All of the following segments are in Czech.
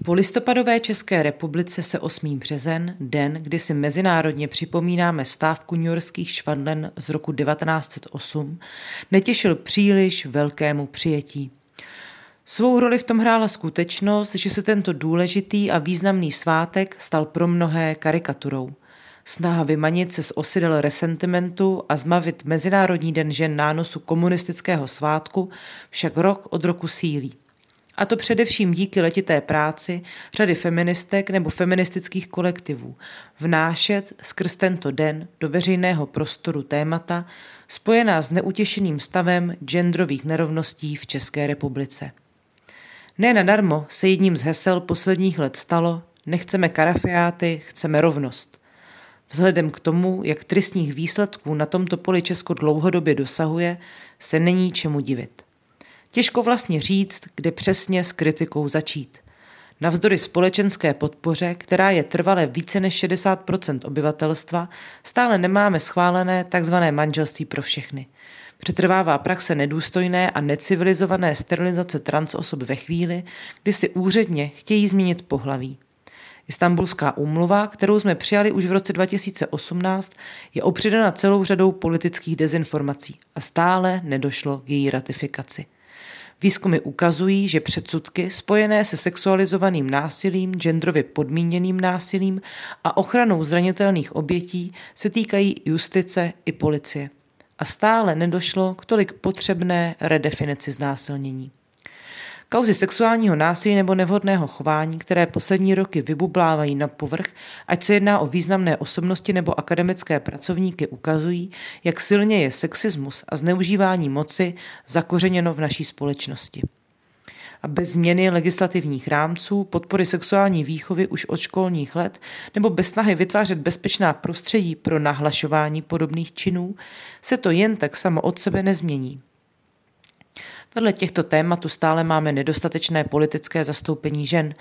V polistopadové České republice se 8. březen, den, kdy si mezinárodně připomínáme stávku newyorských švadlen z roku 1908, netěšil příliš velkému přijetí. Svou roli v tom hrála skutečnost, že se tento důležitý a významný svátek stal pro mnohé karikaturou. Snaha vymanit se z osidel resentimentu a zmavit Mezinárodní den žen nánosu komunistického svátku však rok od roku sílí. A to především díky letité práci řady feministek nebo feministických kolektivů. Vnášet skrz tento den do veřejného prostoru témata spojená s neutěšeným stavem genderových nerovností v České republice. Ne nadarmo se jedním z hesel posledních let stalo nechceme karafiáty, chceme rovnost. Vzhledem k tomu, jak tristních výsledků na tomto poli Česko dlouhodobě dosahuje, se není čemu divit. Těžko vlastně říct, kde přesně s kritikou začít. Navzdory společenské podpoře, která je trvale více než 60 obyvatelstva, stále nemáme schválené tzv. manželství pro všechny. Přetrvává praxe nedůstojné a necivilizované sterilizace transosob ve chvíli, kdy si úředně chtějí změnit pohlaví. Istanbulská úmluva, kterou jsme přijali už v roce 2018, je opředena celou řadou politických dezinformací a stále nedošlo k její ratifikaci. Výzkumy ukazují, že předsudky spojené se sexualizovaným násilím, genderově podmíněným násilím a ochranou zranitelných obětí se týkají justice i policie. A stále nedošlo k tolik potřebné redefinici znásilnění. Kauzy sexuálního násilí nebo nevhodného chování, které poslední roky vybublávají na povrch, ať se jedná o významné osobnosti nebo akademické pracovníky, ukazují, jak silně je sexismus a zneužívání moci zakořeněno v naší společnosti a bez změny legislativních rámců, podpory sexuální výchovy už od školních let nebo bez snahy vytvářet bezpečná prostředí pro nahlašování podobných činů, se to jen tak samo od sebe nezmění. Vedle těchto tématů stále máme nedostatečné politické zastoupení žen.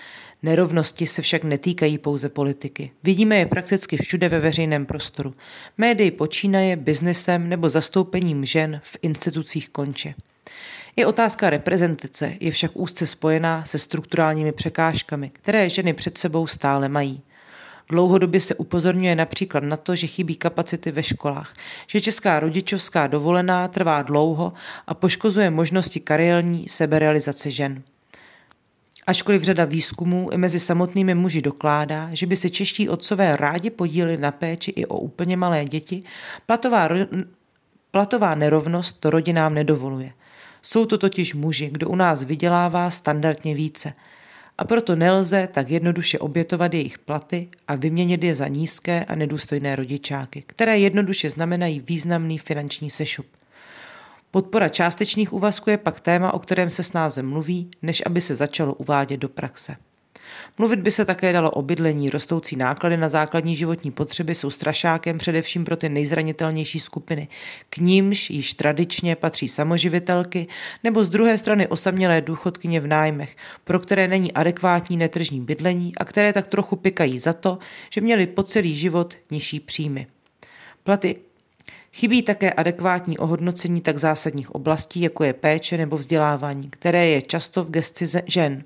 Nerovnosti se však netýkají pouze politiky. Vidíme je prakticky všude ve veřejném prostoru. Médii počínaje biznesem nebo zastoupením žen v institucích konče. I otázka reprezentace je však úzce spojená se strukturálními překážkami, které ženy před sebou stále mají. Dlouhodobě se upozorňuje například na to, že chybí kapacity ve školách, že česká rodičovská dovolená trvá dlouho a poškozuje možnosti kariérní seberealizace žen. Ačkoliv řada výzkumů i mezi samotnými muži dokládá, že by se čeští otcové rádi podíleli na péči i o úplně malé děti, platová, platová nerovnost to rodinám nedovoluje. Jsou to totiž muži, kdo u nás vydělává standardně více – a proto nelze tak jednoduše obětovat jejich platy a vyměnit je za nízké a nedůstojné rodičáky, které jednoduše znamenají významný finanční sešup. Podpora částečných úvazků je pak téma, o kterém se snáze mluví, než aby se začalo uvádět do praxe. Mluvit by se také dalo o bydlení. Rostoucí náklady na základní životní potřeby jsou strašákem především pro ty nejzranitelnější skupiny. K nímž již tradičně patří samoživitelky nebo z druhé strany osamělé důchodkyně v nájmech, pro které není adekvátní netržní bydlení a které tak trochu pikají za to, že měli po celý život nižší příjmy. Platy Chybí také adekvátní ohodnocení tak zásadních oblastí, jako je péče nebo vzdělávání, které je často v gesci žen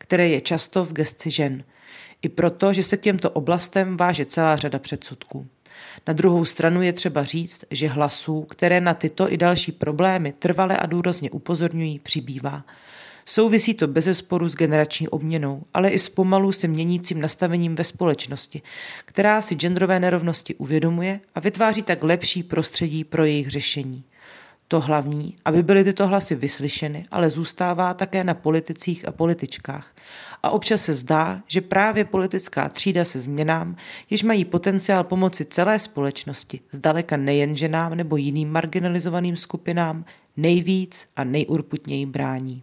které je často v gesci žen. I proto, že se k těmto oblastem váže celá řada předsudků. Na druhou stranu je třeba říct, že hlasů, které na tyto i další problémy trvale a důrazně upozorňují, přibývá. Souvisí to bez sporu s generační obměnou, ale i s pomalu se měnícím nastavením ve společnosti, která si genderové nerovnosti uvědomuje a vytváří tak lepší prostředí pro jejich řešení. To hlavní, aby byly tyto hlasy vyslyšeny, ale zůstává také na politicích a političkách. A občas se zdá, že právě politická třída se změnám, jež mají potenciál pomoci celé společnosti, zdaleka nejen ženám nebo jiným marginalizovaným skupinám, nejvíc a nejurputněji brání.